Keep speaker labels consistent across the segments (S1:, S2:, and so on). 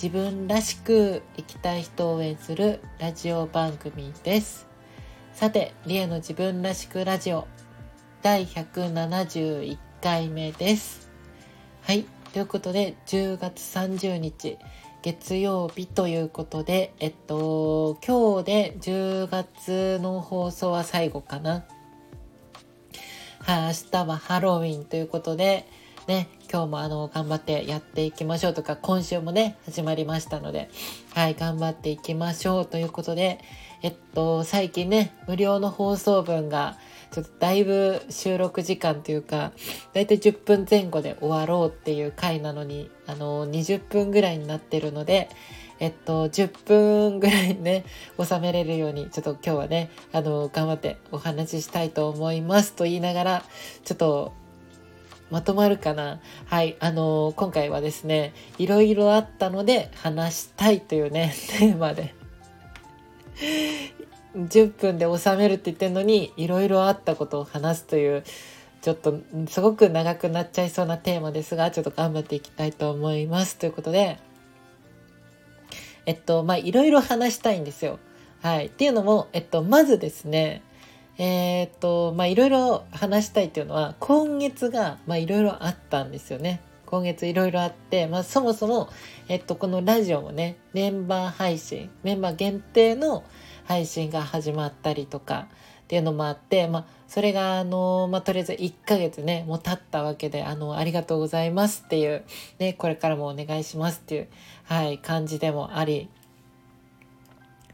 S1: 自分らしく生きたい人を応援するラジオ番組ですさてリエの自分らしくラジオ第171回目ですはいということで10月30日月曜日ということで、えっと、今日で10月の放送は最後かな。はい、明日はハロウィンということで、ね、今日もあの、頑張ってやっていきましょうとか、今週もね、始まりましたので、はい、頑張っていきましょうということで、えっと、最近ね、無料の放送分が、ちょっとだいぶ収録時間というか、だいたい10分前後で終わろうっていう回なのに、あの、20分ぐらいになってるので、えっと、10分ぐらいね、収めれるように、ちょっと今日はね、あの、頑張ってお話ししたいと思いますと言いながら、ちょっと、まとまるかな？はい、あの、今回はですね、いろいろあったので話したいというね、テーマで。10分で収めるって言ってるのにいろいろあったことを話すというちょっとすごく長くなっちゃいそうなテーマですがちょっと頑張っていきたいと思います。ということで。えっとまあいろいろ話したいんですよ。はい、っていうのも、えっと、まずですねえー、っとまあいろいろ話したいっていうのは今月がまあいろいろあったんですよね。今月いろいろあって、まあ、そもそも、えっと、このラジオもねメンバー配信メンバー限定の配信が始まったりとかっていうのもあって、まあ、それがあの、まあ、とりあえず1ヶ月ねもう経ったわけであのありがとうございますっていう、ね、これからもお願いしますっていう、はい、感じでもあり、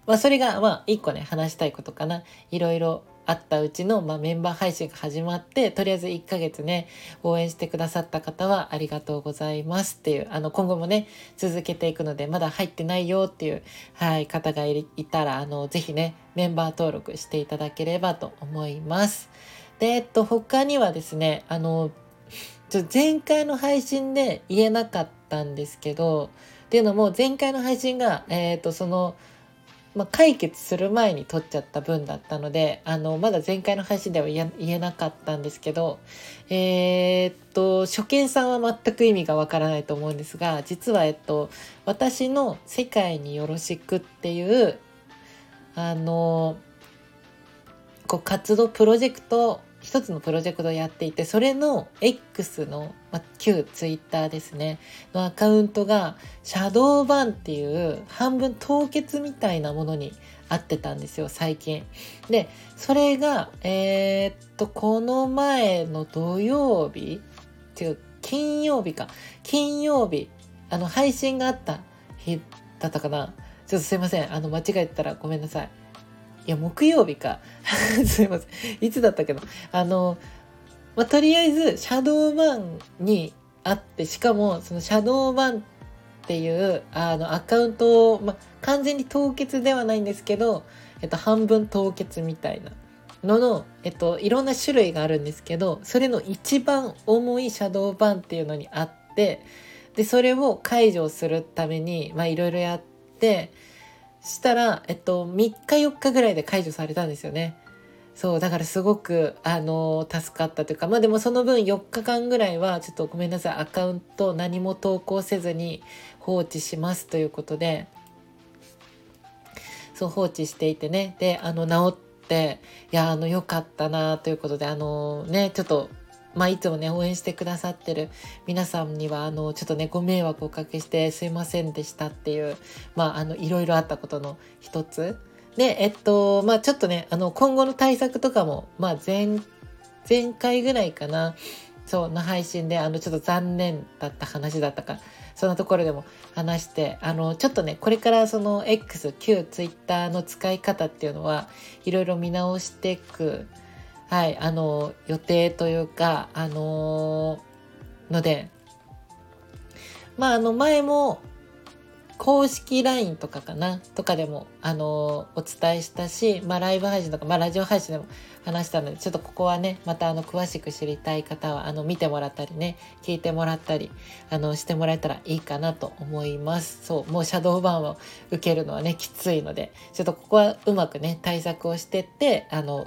S1: まあ、それがまあ1個ね話したいことかないろいろあったうちの、まあ、メンバー配信が始まってとりあえず1ヶ月ね応援してくださった方はありがとうございますっていうあの今後もね続けていくのでまだ入ってないよっていう、はい、方がいたらあのぜひねメンバー登録していただければと思います。で、えっと、他にはですねあのちょ前回の配信で言えなかったんですけどっていうのも前回の配信が、えっ、とそのまあ、解決する前に取っちゃった分だったのであのまだ前回の配信では言えなかったんですけどえー、っと初見さんは全く意味がわからないと思うんですが実はえっと私の「世界によろしく」っていうあのこう活動プロジェクト一つのプロジェクトをやっていてそれの X の、まあ、旧 Twitter ですねのアカウントがシャドーバンっていう半分凍結みたいなものにあってたんですよ最近。でそれがえー、っとこの前の土曜日っていう金曜日か金曜日あの配信があった日だったかなちょっとすいませんあの間違えたらごめんなさい。いや、木曜日か。すいません。いつだったけど。あの、まあ、とりあえず、シャドーバンにあって、しかも、そのシャドーバンっていう、あの、アカウントを、まあ、完全に凍結ではないんですけど、えっと、半分凍結みたいなのの、えっと、いろんな種類があるんですけど、それの一番重いシャドーバンっていうのにあって、で、それを解除するために、まあ、いろいろやって、したら、えっと、3日4日ぐらいで解除されたんですよね。そう、だからすごく、あの、助かったというか、まあでもその分4日間ぐらいは、ちょっとごめんなさい、アカウント何も投稿せずに放置しますということで、そう放置していてね、で、あの、治って、いや、あの、良かったなということで、あの、ね、ちょっと、まあ、いつもね、応援してくださってる皆さんには、あの、ちょっとね、ご迷惑をおかけしてすいませんでしたっていう、まあ、あの、いろいろあったことの一つ。で、えっと、まあ、ちょっとね、あの、今後の対策とかも、まあ、前、前回ぐらいかな、そう、の配信で、あの、ちょっと残念だった話だったか、そんなところでも話して、あの、ちょっとね、これからその X、旧 Twitter の使い方っていうのは、いろいろ見直していく、はい、あの、予定というか、あのので、まあ、あの、前も、公式 LINE とかかなとかでも、あのお伝えしたし、まあ、ライブ配信とか、まあ、ラジオ配信でも話したので、ちょっとここはね、またあの、詳しく知りたい方は、あの、見てもらったりね、聞いてもらったり、あの、してもらえたらいいかなと思います。そう、もうシャドーバンを受けるのはね、きついので、ちょっとここはうまくね、対策をしてって、あの、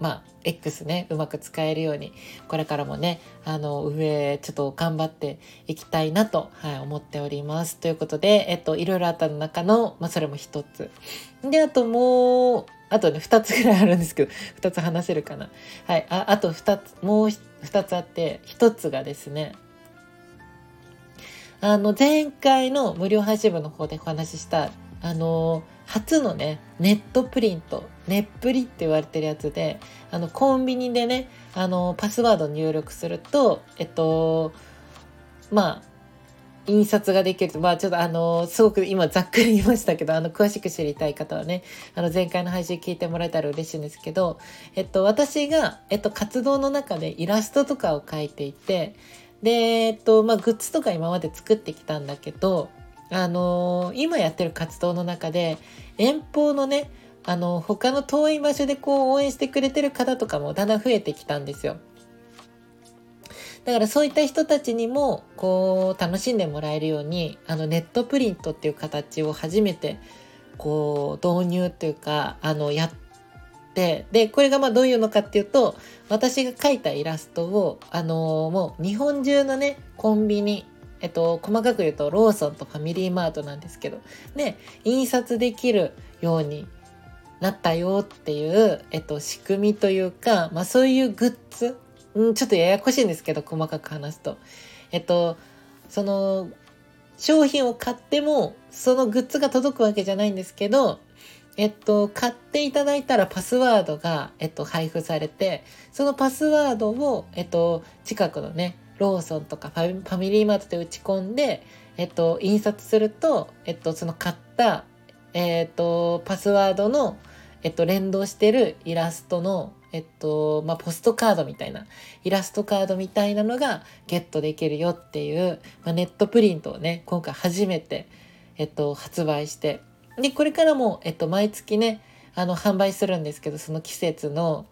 S1: まあ、X ね、うまく使えるように、これからもね、あの、上、ちょっと頑張っていきたいなと、はい、思っております。ということで、えっと、いろいろあったの中の、まあ、それも一つ。で、あともう、あとね、二つぐらいあるんですけど、二つ話せるかな。はい、あ、あと二つ、もう二つあって、一つがですね、あの、前回の無料配信部の方でお話しした、あの、初のね、ネットプリント、ネップリって言われてるやつで、あの、コンビニでね、あの、パスワード入力すると、えっと、まあ、印刷ができるまあちょっとあの、すごく今ざっくり言いましたけど、あの、詳しく知りたい方はね、あの、前回の配信聞いてもらえたら嬉しいんですけど、えっと、私が、えっと、活動の中でイラストとかを描いていて、で、えっと、まあ、グッズとか今まで作ってきたんだけど、あの、今やってる活動の中で遠方のねあの他の遠い場所でこう応援してくれてる方とかもだんだん増えてきたんですよ。だからそういった人たちにもこう楽しんでもらえるようにあのネットプリントっていう形を初めてこう導入っていうかあのやってでこれがまあどういうのかっていうと私が描いたイラストをあのもう日本中のねコンビニえっと、細かく言うとローソンとファミリーマートなんですけど、で、印刷できるようになったよっていう、えっと、仕組みというか、まあそういうグッズ、うん、ちょっとややこしいんですけど、細かく話すと。えっと、その、商品を買っても、そのグッズが届くわけじゃないんですけど、えっと、買っていただいたらパスワードが、えっと、配布されて、そのパスワードを、えっと、近くのね、ローソンとかファミリーマートで打ち込んで、えっと、印刷すると、えっと、その買った、えっと、パスワードの、えっと、連動してるイラストの、えっと、まあ、ポストカードみたいな、イラストカードみたいなのがゲットできるよっていう、まあ、ネットプリントをね、今回初めて、えっと、発売して、で、これからも、えっと、毎月ね、あの、販売するんですけど、その季節の、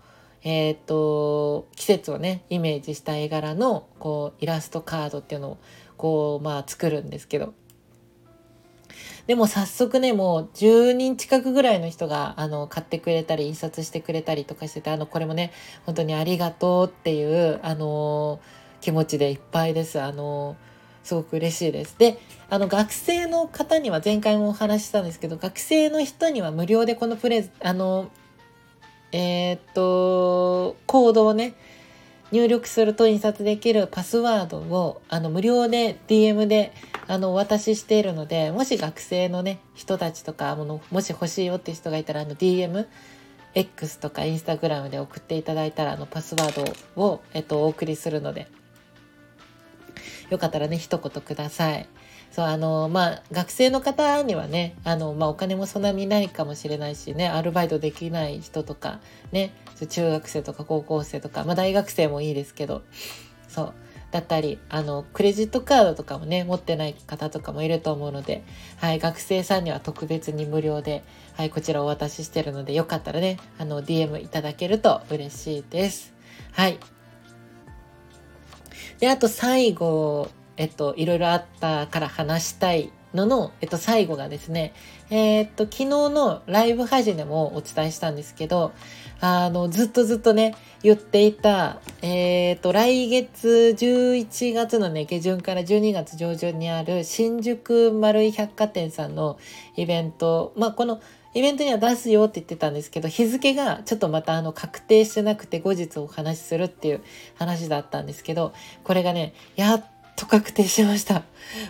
S1: えっ、と、季節をね、イメージした絵柄の、こう、イラストカードっていうのを、こう、まあ、作るんですけど。でも早速ね、もう10人近くぐらいの人が、あの、買ってくれたり、印刷してくれたりとかしてて、あの、これもね、本当にありがとうっていう、あの、気持ちでいっぱいです。あの、すごく嬉しいです。で、あの、学生の方には、前回もお話ししたんですけど、学生の人には無料でこのプレゼ、あの、え、っと、コードをね、入力すると印刷できるパスワードをあの無料で DM であのお渡ししているので、もし学生のね、人たちとか、ものもし欲しいよって人がいたら、あの DM、X とか Instagram で送っていただいたら、あのパスワードを、えっと、お送りするので、よかったらね、一言ください。そう、あの、まあ、学生の方にはね、あの、まあ、お金もそんなにないかもしれないしね、アルバイトできない人とか、ね、中学生とか高校生とか、まあ、大学生もいいですけど、そう。だったり、あの、クレジットカードとかもね、持ってない方とかもいると思うので、はい、学生さんには特別に無料で、はい、こちらお渡ししてるので、よかったらね、あの、DM いただけると嬉しいです。はい。で、あと最後えっと、いろいろあったから話したいのの、えっと、最後がですね、えー、っと、昨日のライブ配信でもお伝えしたんですけど、あの、ずっとずっとね、言っていた、えー、と、来月11月のね、下旬から12月上旬にある新宿丸井百貨店さんのイベント、まあ、この、イベントには出すよって言ってたんですけど、日付がちょっとまたあの確定してなくて後日お話しするっていう話だったんですけど、これがね、やっと確定しました。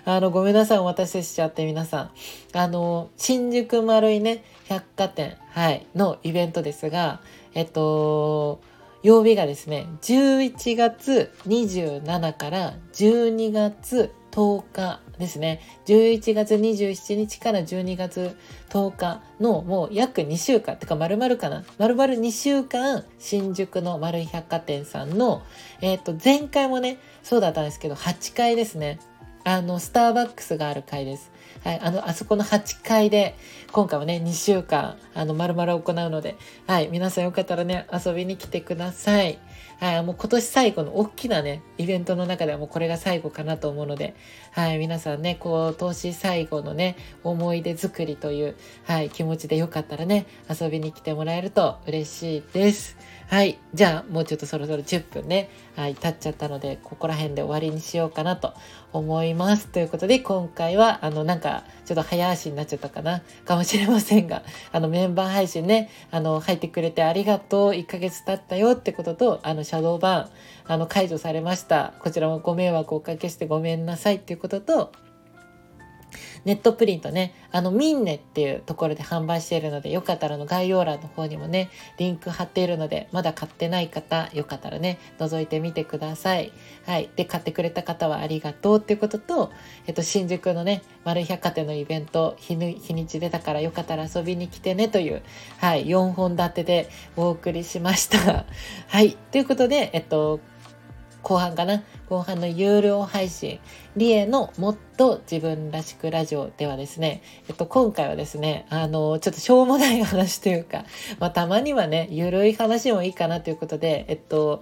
S1: あの、ごめんなさい、お待たせしちゃって皆さん。あの、新宿丸いね、百貨店、はい、のイベントですが、えっと、曜日がですね、11月27から12月10日ですね。11月27日から12月10日のもう約2週間、てか丸々かな丸々2週間、新宿の丸い百貨店さんの、えっ、と、前回もね、そうだったんですけど、8階ですね。あの、スターバックスがある階です。はい、あの、あそこの8階で、今回はね、2週間、あの、丸々行うので、はい、皆さんよかったらね、遊びに来てください。はい、もう今年最後の大きなね、イベントの中ではもうこれが最後かなと思うので、はい、皆さんね、こう、投資最後のね、思い出作りという、はい、気持ちでよかったらね、遊びに来てもらえると嬉しいです。はい。じゃあ、もうちょっとそろそろ10分ね、はい、経っちゃったので、ここら辺で終わりにしようかなと思います。ということで、今回は、あの、なんか、ちょっと早足になっちゃったかな、かもしれませんが、あの、メンバー配信ね、あの、入ってくれてありがとう、1ヶ月経ったよってことと、あの、シャドーバーン、あの、解除されました。こちらもご迷惑をおかけしてごめんなさいっていうことと、ネットプリントね、あの、ミンネっていうところで販売しているので、よかったらの概要欄の方にもね、リンク貼っているので、まだ買ってない方、よかったらね、覗いてみてください。はい。で、買ってくれた方はありがとうっていうことと、えっと、新宿のね、丸百貨店のイベント、日にち出たからよかったら遊びに来てねという、はい、4本立てでお送りしました。はい。ということで、えっと、後半かな？後半の有料配信、リエのもっと自分らしくラジオではですね、えっと、今回はですね、あの、ちょっとしょうもない話というか、まあ、たまにはね、ゆるい話もいいかなということで、えっと、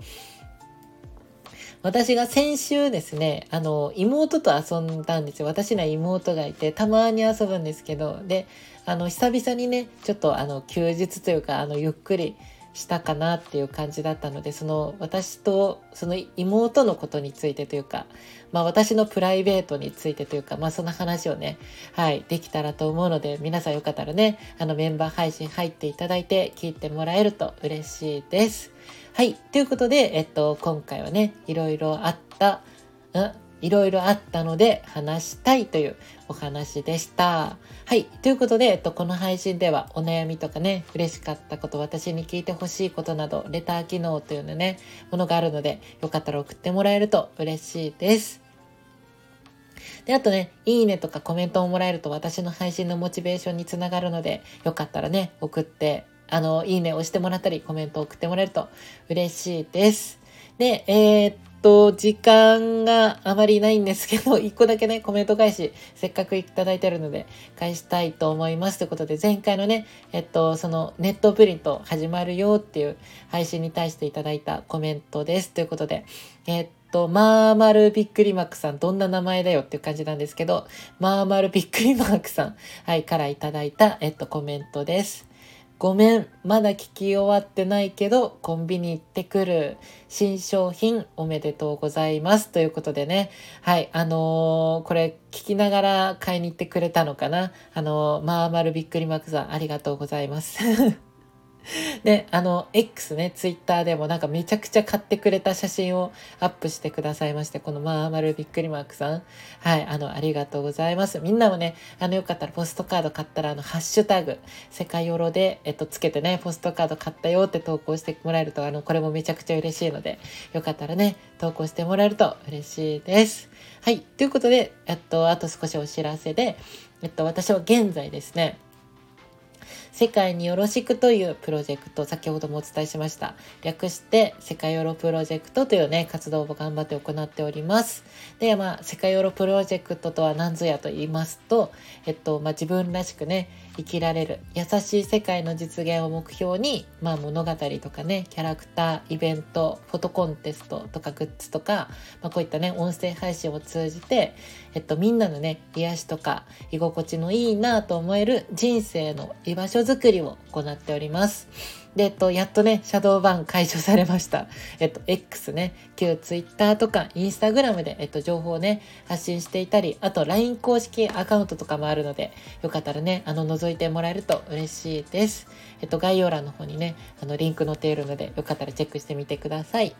S1: 私が先週ですね、あの、妹と遊んだんですよ。私には妹がいて、たまに遊ぶんですけど、で、あの、久々にね、ちょっとあの、休日というか、あの、ゆっくり、したかなっていう感じだったのでその私とその妹のことについてというか、まあ、私のプライベートについてというか、まあ、その話をね、はい、できたらと思うので皆さんよかったらねあのメンバー配信入っていただいて聞いてもらえると嬉しいです。はい。ということで、えっと、今回はね、いろいろあった、いろいろあったので話したいというお話でした。はい。ということで、えっと、この配信ではお悩みとかね、嬉しかったこと、私に聞いてほしいことなど、レター機能というのね、ものがあるので、よかったら送ってもらえると嬉しいです。で、あとね、いいねとかコメントをもらえると私の配信のモチベーションにつながるので、よかったらね、送って、あの、いいねを押してもらったり、コメントを送ってもらえると嬉しいです。で、えー、っと、時間があまりないんですけど、一個だけね、コメント返し、せっかくいただいてるので、返したいと思います。ということで、前回のね、えっと、その、ネットプリント始まるよっていう配信に対していただいたコメントです。ということで、えっと、まーまるびっくりマークさん、どんな名前だよっていう感じなんですけど、まーまるびっくりマークさん、はい、からいただいた、えっと、コメントです。ごめん、まだ聞き終わってないけど、コンビニ行ってくる。新商品おめでとうございます。ということでね。はい、あのー、これ聞きながら買いに行ってくれたのかな。あのー、まあまるびっくりマークさん、ありがとうございます。で、あの、X ね、ツイッターでもなんかめちゃくちゃ買ってくれた写真をアップしてくださいまして、このまーまるびっくりマークさん。はい、あの、ありがとうございます。みんなもね、あの、よかったらポストカード買ったら、あの、ハッシュタグ、世界ヨロで、えっと、つけてね、ポストカード買ったよって投稿してもらえると、あの、これもめちゃくちゃ嬉しいので、よかったらね、投稿してもらえると嬉しいです。はい、ということで、えっと、あと少しお知らせで、えっと、私は現在ですね、世界によろしくというプロジェクト、先ほどもお伝えしました。略して、世界ヨロプロジェクトというね、活動を頑張って行っております。で、まあ、世界ヨロプロジェクトとは何ぞやと言いますと、えっと、まあ、自分らしくね、生きられる優しい世界の実現を目標に、まあ、物語とかねキャラクターイベントフォトコンテストとかグッズとか、まあ、こういったね音声配信を通じて、えっと、みんなのね癒しとか居心地のいいなと思える人生の居場所づくりを行っております。で、えっと、やっとね、シャドーバン解消されました。えっと、X ね、旧 Twitter とか Instagram で、えっと、情報をね、発信していたり、あと LINE 公式アカウントとかもあるので、よかったらね、あの、覗いてもらえると嬉しいです。えっと、概要欄の方にね、あの、リンク載っているので、よかったらチェックしてみてください。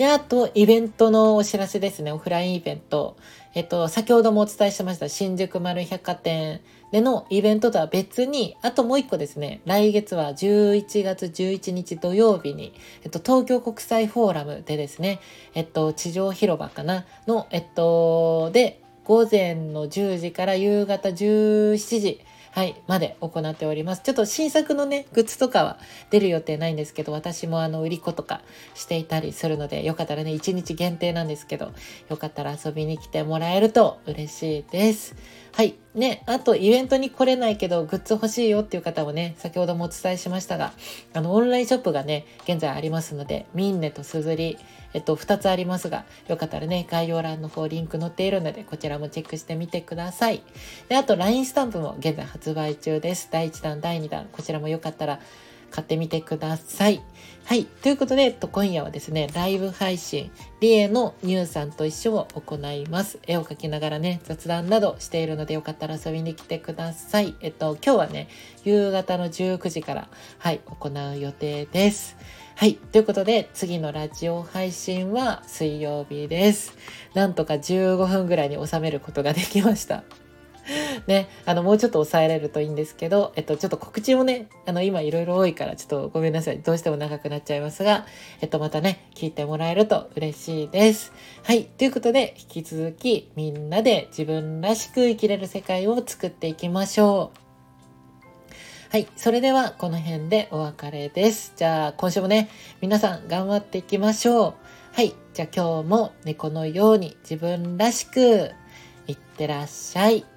S1: で、あと、イベントのお知らせですね。オフラインイベント。えっと、先ほどもお伝えしました、新宿丸百貨店でのイベントとは別に、あともう一個ですね、来月は11月11日土曜日に、えっと、東京国際フォーラムでですね、えっと、地上広場かなの、えっと、で、午前の10時から夕方17時はい、まで行っております。ちょっと新作のね、グッズとかは出る予定ないんですけど、私もあの、売り子とかしていたりするので、よかったらね、1日限定なんですけど、よかったら遊びに来てもらえると嬉しいです。はい。ね、あとイベントに来れないけどグッズ欲しいよっていう方もね、先ほどもお伝えしましたが、あの、オンラインショップがね、現在ありますので、ミンネとスズリ、えっと、2つありますが、よかったらね、概要欄の方リンク載っているので、こちらもチェックしてみてください。で、あと LINE スタンプも現在発売中です。第1弾、第2弾、こちらもよかったら買ってみてください。はい。ということで、と今夜はですね、ライブ配信、リエのニューさんと一緒を行います。絵を描きながらね、雑談などしているので、よかったら遊びに来てください。えっと、今日はね、夕方の19時から、はい、行う予定です。はい。ということで、次のラジオ配信は水曜日です。なんとか15分ぐらいに収めることができました。ね、あの、もうちょっと抑えられるといいんですけど、えっと、ちょっと告知もね、あの、今いろいろ多いから、ちょっとごめんなさい。どうしても長くなっちゃいますが、えっと、またね、聞いてもらえると嬉しいです。はい。ということで、引き続き、みんなで自分らしく生きれる世界を作っていきましょう。はい。それでは、この辺でお別れです。じゃあ、今週もね、皆さん頑張っていきましょう。はい。じゃあ今日も猫のように自分らしく、いってらっしゃい。